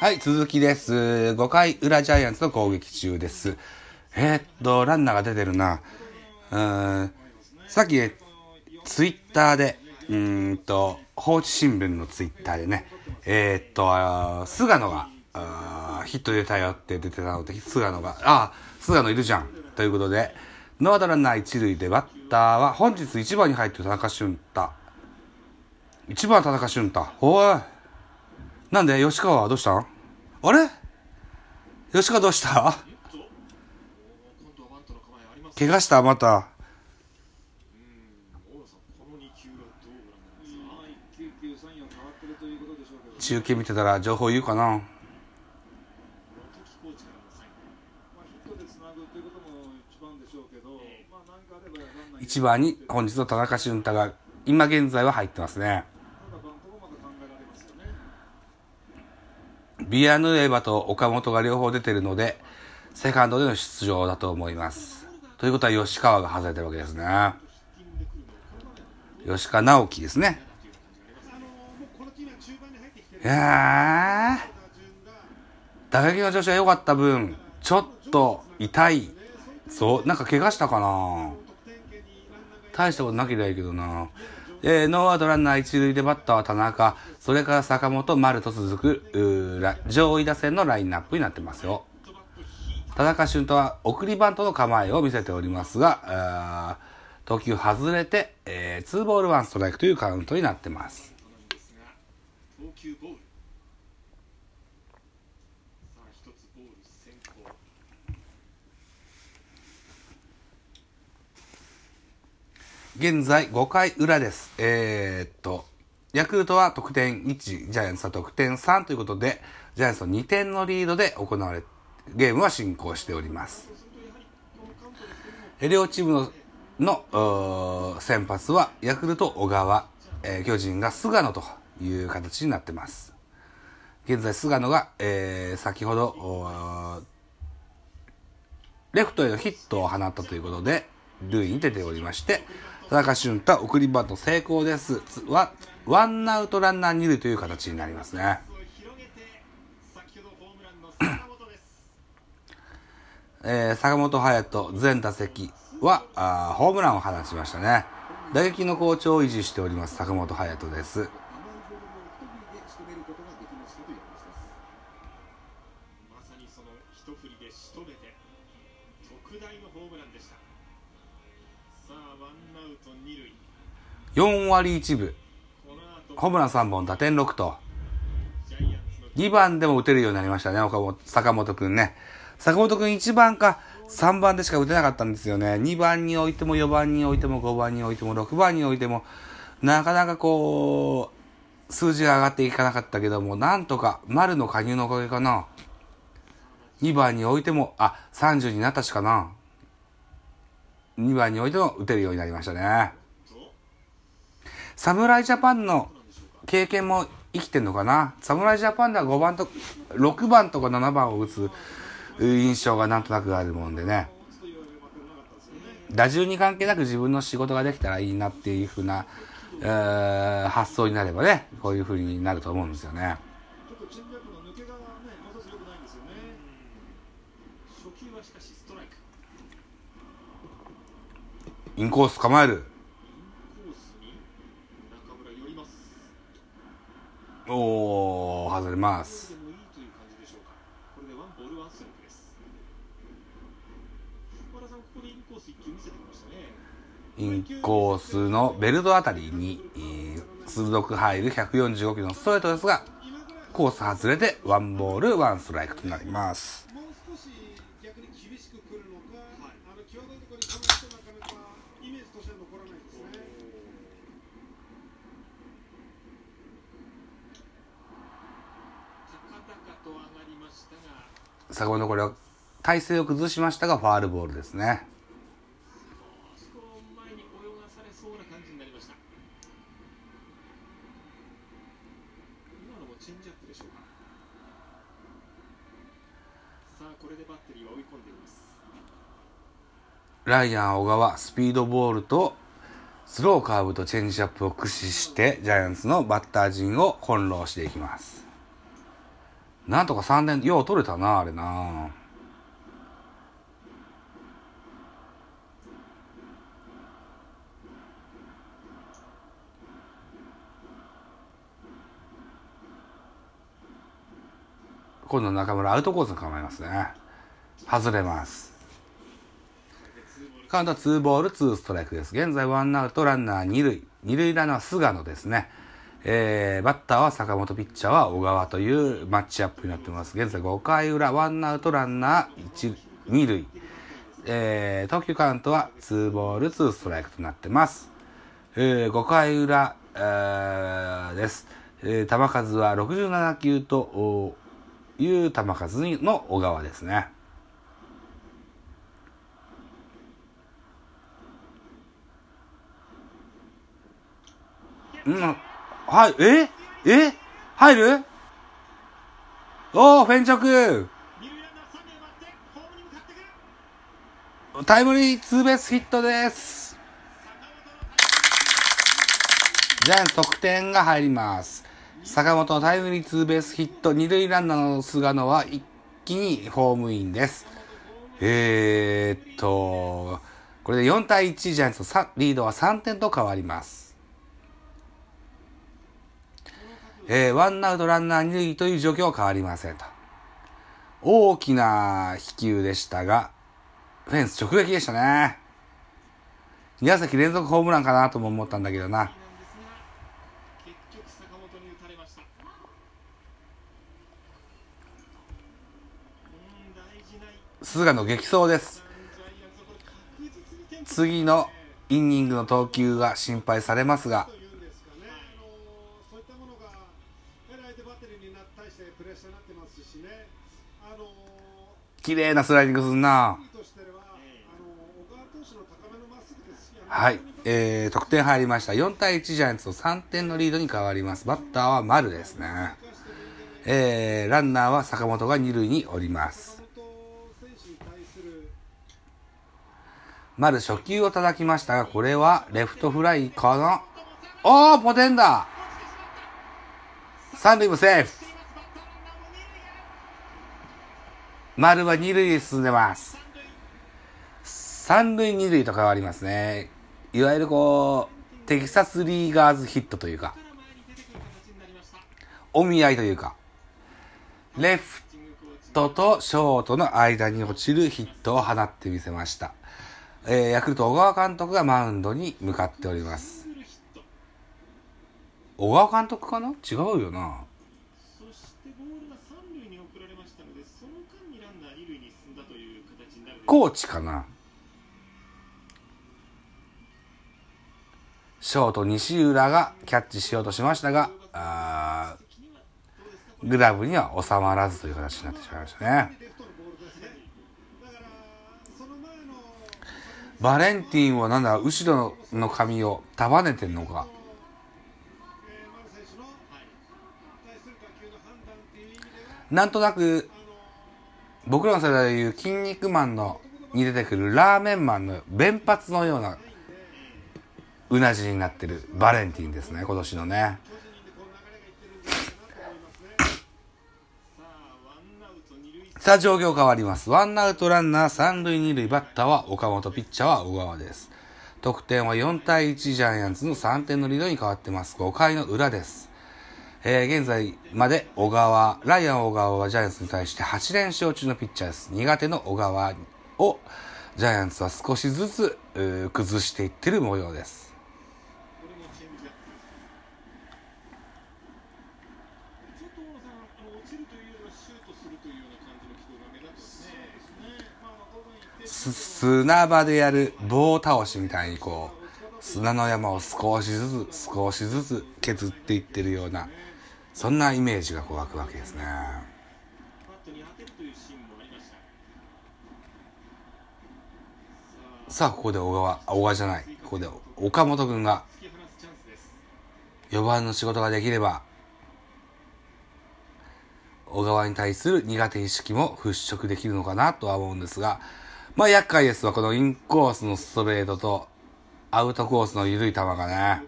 はい、続きです。5回裏ジャイアンツの攻撃中です。えー、っと、ランナーが出てるな。うーん、さっき、ねツイッターで、うんと、放置新聞のツイッターでね、えー、っと、菅野が、あヒット出たよって出てたので、菅野が、あー、菅野いるじゃん。ということで、ノアウトランナー一塁でバッターは本日1番に入ってる田中俊太。1番田中俊太。おい。なんで吉川はどうしたん？あれ？吉川どうした？怪我した？また？中継見てたら情報言うかな？1番に本日の田中俊太が今現在は入ってますね。ビアヌエバと岡本が両方出てるので、セカンドでの出場だと思います。ということは吉川が外れてるわけですね。吉川直樹ですね。いや、打撃の調子が良かった分、ちょっと痛い。そう、なんか怪我したかな大したことなければいいけどな。えー、ノーアウトランナー一塁でバッターは田中、それから坂本、丸と続く、上位打線のラインナップになってますよ。田中俊太は送りバントの構えを見せておりますが、投球外れて、えー、2ボールワンストライクというカウントになってます。投球ボールさあ一つボール先行現在5回裏です。えー、っと、ヤクルトは得点1、ジャイアンツは得点3ということで、ジャイアンツの2点のリードで行われ、ゲームは進行しております。両チームのの先発はヤクルト小川、えー巨人が菅野という形になってます。現在菅野が、えー先ほど、レフトへのヒットを放ったということで、塁に出ておりまして、田中俊太送りバント成功です。ワワンアウトランナー二塁という形になりますね。えー坂本勇人全打席はあーホームランを放ちましたね。打撃の好調を維持しております坂本勇人です。4割1分、ホームラン3本、打点6と、2番でも打てるようになりましたね、岡本坂本くんね。坂本くん1番か3番でしか打てなかったんですよね。2番に置いても4番に置いても5番に置いても6番に置いても、なかなかこう、数字が上がっていかなかったけども、なんとか丸の加入のおかげかな。2番に置いても、あ、30になったしかな。2番に置いても打てるようになりましたね。侍ジャパンの経験も生きてんのかな？侍ジャパンでは5番と、6番とか7番を打つ印象がなんとなくあるもんでね。打順に関係なく自分の仕事ができたらいいなっていうふうな、えー発想になればね、こういうふうになると思うんですよね。ちょっとチェンジアップの抜けがね、まだ強くないんですよね。初球はしかしストライクインコース構える。おお外れます福原さんここでインコース一球見せてきましたねインコースのベルトあたりに、えー鋭く入る145キロのストレートですが、コース外れてワンボールワンストライクとなります。もう少し逆に厳しく来るのか、あの際どいところに構えてなかなかイメージとしては残らないですね。高々と上がりましたが坂本これは体勢を崩しましたがファールボールですね。ライアン小川、スピードボールとスローカーブとチェンジアップを駆使してジャイアンツのバッター陣を翻弄していきます。なんとか3年、よう取れたな、あれな。今度中村アウトコースに構えますね。外れます。カウントは2ボール2ストライクです。現在ワンアウトランナー2塁。2塁ランナー菅野ですね。えー、バッターは坂本、ピッチャーは小川というマッチアップになってます。現在5回裏、ワンアウトランナー1、2塁。えー、投球カウントは2ボール2ストライクとなってます。えー、5回裏、えー、です。えー、球数は67球という球数の小川ですね。うん、はい、ええ入る？おー、フェンチョクタイムリーツーベースヒットです。ジャイアンツ得点が入ります。坂本のタイムリーツーベースヒット、二塁ランナーの菅野は一気にホームインです。えー、っと、これで4対1、ジャイアンツリードは3点と変わります。えー、ワンアウトランナー二塁という状況は変わりませんと。大きな飛球でしたが、フェンス直撃でしたね。2打席連続ホームランかなとも思ったんだけどな。菅野激走です。次のイニングの投球が心配されますがと、いうんですかね、あのそういったものが、やはり相手バッテリーにな対してプレッシャーになってますしね、あの綺麗なスライディングすんな。は、い。えー、得点入りました。4対1ジャイアンツの3点のリードに変わります。バッターは丸ですね。えー、ランナーは坂本が2塁におります。丸初球を叩きましたが、これはレフトフライかなおー、ポテンだ三塁もセーフ丸は二塁へ進んでます。三塁二塁と変わりますね。いわゆるこう、テキサスリーガーズヒットというか、お見合いというか、レフトとショートの間に落ちるヒットを放ってみせました。えー、ヤクルト小川監督がマウンドに向かっております。小川監督かな？違うよな。そしてボールが三塁に送られましたのでその間にランナー二塁に進んだという形になるでしょうコーチかな。ショート西浦がキャッチしようとしましたが、あグラブには収まらずという形になってしまいましたね。バレンティンはなんだ、後ろの髪を束ねてんのか。なんとなく、僕らの世代でいう筋肉マンのに出てくるラーメンマンの弁髪のようなうなじになってるバレンティンですね、今年のね。巨人でこの流れがいってるんじゃないかなと思いますね。さあワンアウト二塁さあ状況変わります。ワンアウトランナー三塁二塁バッターは岡本、ピッチャーは小川です。得点は4対1ジャイアンツの3点のリードに変わってます。5回の裏です。えー、現在まで小川、ライアン小川はジャイアンツに対して8連勝中のピッチャーです。苦手の小川をジャイアンツは少しずつう崩していってる模様で。す砂場でやる棒倒しみたいにこう砂の山を少しずつ少しずつ削っていってるようなそんなイメージがこう湧くわけですね。さあここで小川小川じゃない。ここで岡本君が4番の仕事ができれば小川に対する苦手意識も払拭できるのかなとは思うんですがまあ厄介ですわこのインコースのストレートとアウトコースの緩い球がね。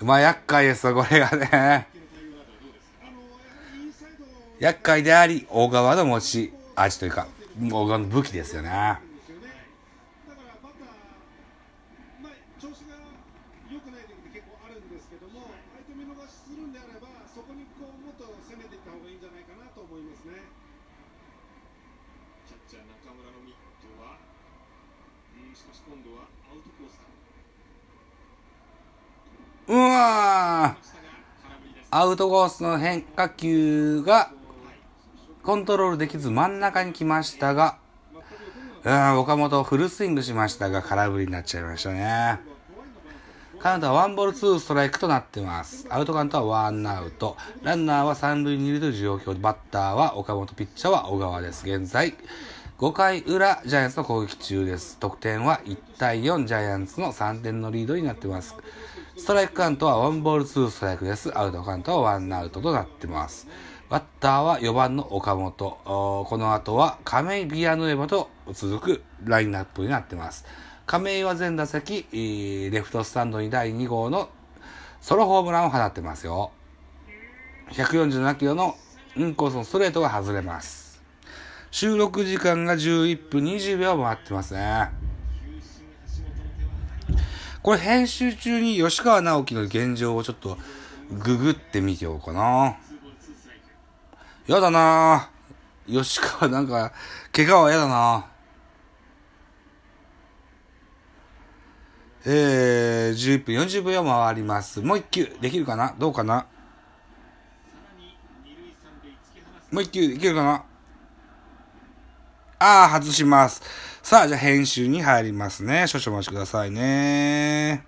まあ厄介ですわこれがね。厄介であり、大川の持ち味というか、大川の武器ですよね。ですよね。だからバッター、まあ、調子が良くない時って結構あるんですけども、相手見逃しするんであれば、そこにこうもっと攻めていった方がいいんじゃないかなと思いますね。キャッチャー中村のミットはうんしかし今度はアウトコースかうわアウトコースの変化球がコントロールできず真ん中に来ましたが、うん、岡本フルスイングしましたが空振りになっちゃいましたね。カウントはワンボールツーストライクとなってます。アウトカウントはワンアウト。ランナーは三塁二塁という状況で、バッターは岡本、ピッチャーは小川です。現在、5回裏、ジャイアンツの攻撃中です。得点は1対4、ジャイアンツの3点のリードになってます。ストライクカウントはワンボールツーストライクです。アウトカウントはワンアウトとなってます。バッターは4番の岡本。この後は亀井ビアヌエバと続くラインナップになってます。亀井は全打席、レフトスタンドに第2号のソロホームランを放ってますよ。147キロのインコースのストレートが外れます。収録時間が11分20秒回ってますね。これ編集中に吉川直樹の現状をちょっとググってみてようかな。やだな吉川なんか、怪我はやだなえー、11分40秒回ります。もう一球、できるかな？どうかな？もう一球、いけるかな？ああ、外します。さあ、じゃあ編集に入りますね。少々お待ちくださいね。